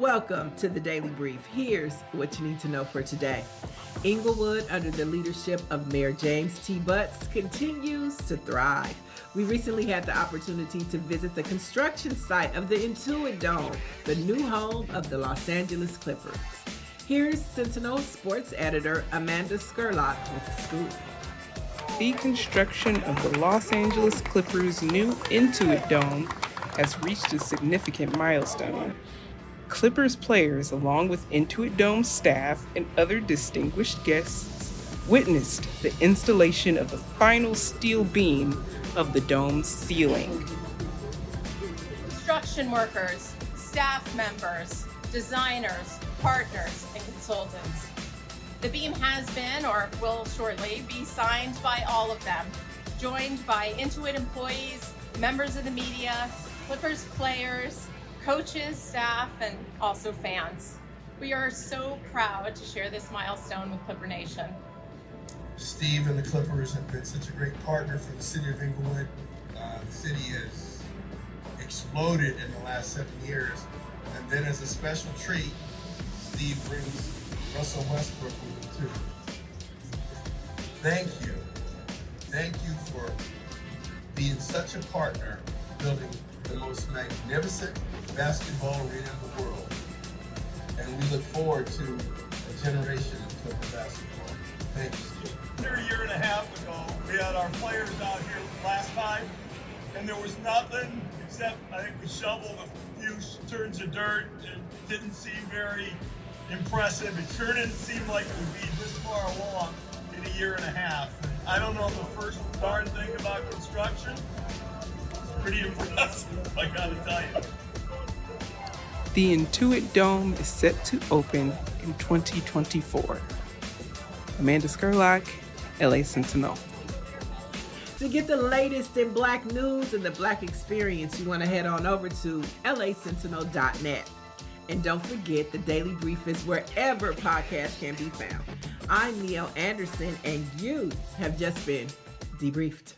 Welcome to the Daily Brief. Here's what you need to know for today. Inglewood, under the leadership of Mayor James T. Butts, continues to thrive. We recently had the opportunity to visit the construction site of the Intuit Dome, the new home of the Los Angeles Clippers. Here's Sentinel sports editor Amanda Scurlock with the scoop. The construction of the Los Angeles Clippers' new Intuit Dome has reached a significant milestone. Clippers players, along with Intuit Dome staff and other distinguished guests, witnessed the installation of the final steel beam of the dome's ceiling. Construction workers, staff members, designers, partners, and consultants. The beam has been, or will shortly, be signed by all of them, joined by Intuit employees, members of the media, Clippers players, coaches, staff, and also fans. We are so proud to share this milestone with Clipper Nation. Steve and the Clippers have been such a great partner for the city of Inglewood. Uh, the city has exploded in the last seven years. And then as a special treat, Steve brings Russell Westbrook with him too. Thank you. Thank you for being such a partner, building the most magnificent basketball arena in the world. And we look forward to a generation of Clipper basketball. Thank you. Here a year and a half ago, we had our players out here last time, and there was nothing except I think we shoveled a few turns of dirt. It didn't seem very impressive. It sure didn't seem like it would be this far along in a year and a half. I don't know the first darn thing about construction. It's pretty impressive, I gotta tell you. The Intuit Dome is set to open in 2024. Amanda Scurlock, LA Sentinel. To get the latest in black news and the black experience, you want to head on over to lasentinel.net. And don't forget, the Daily Brief is wherever podcasts can be found. I'm Niele Anderson, and you have just been debriefed.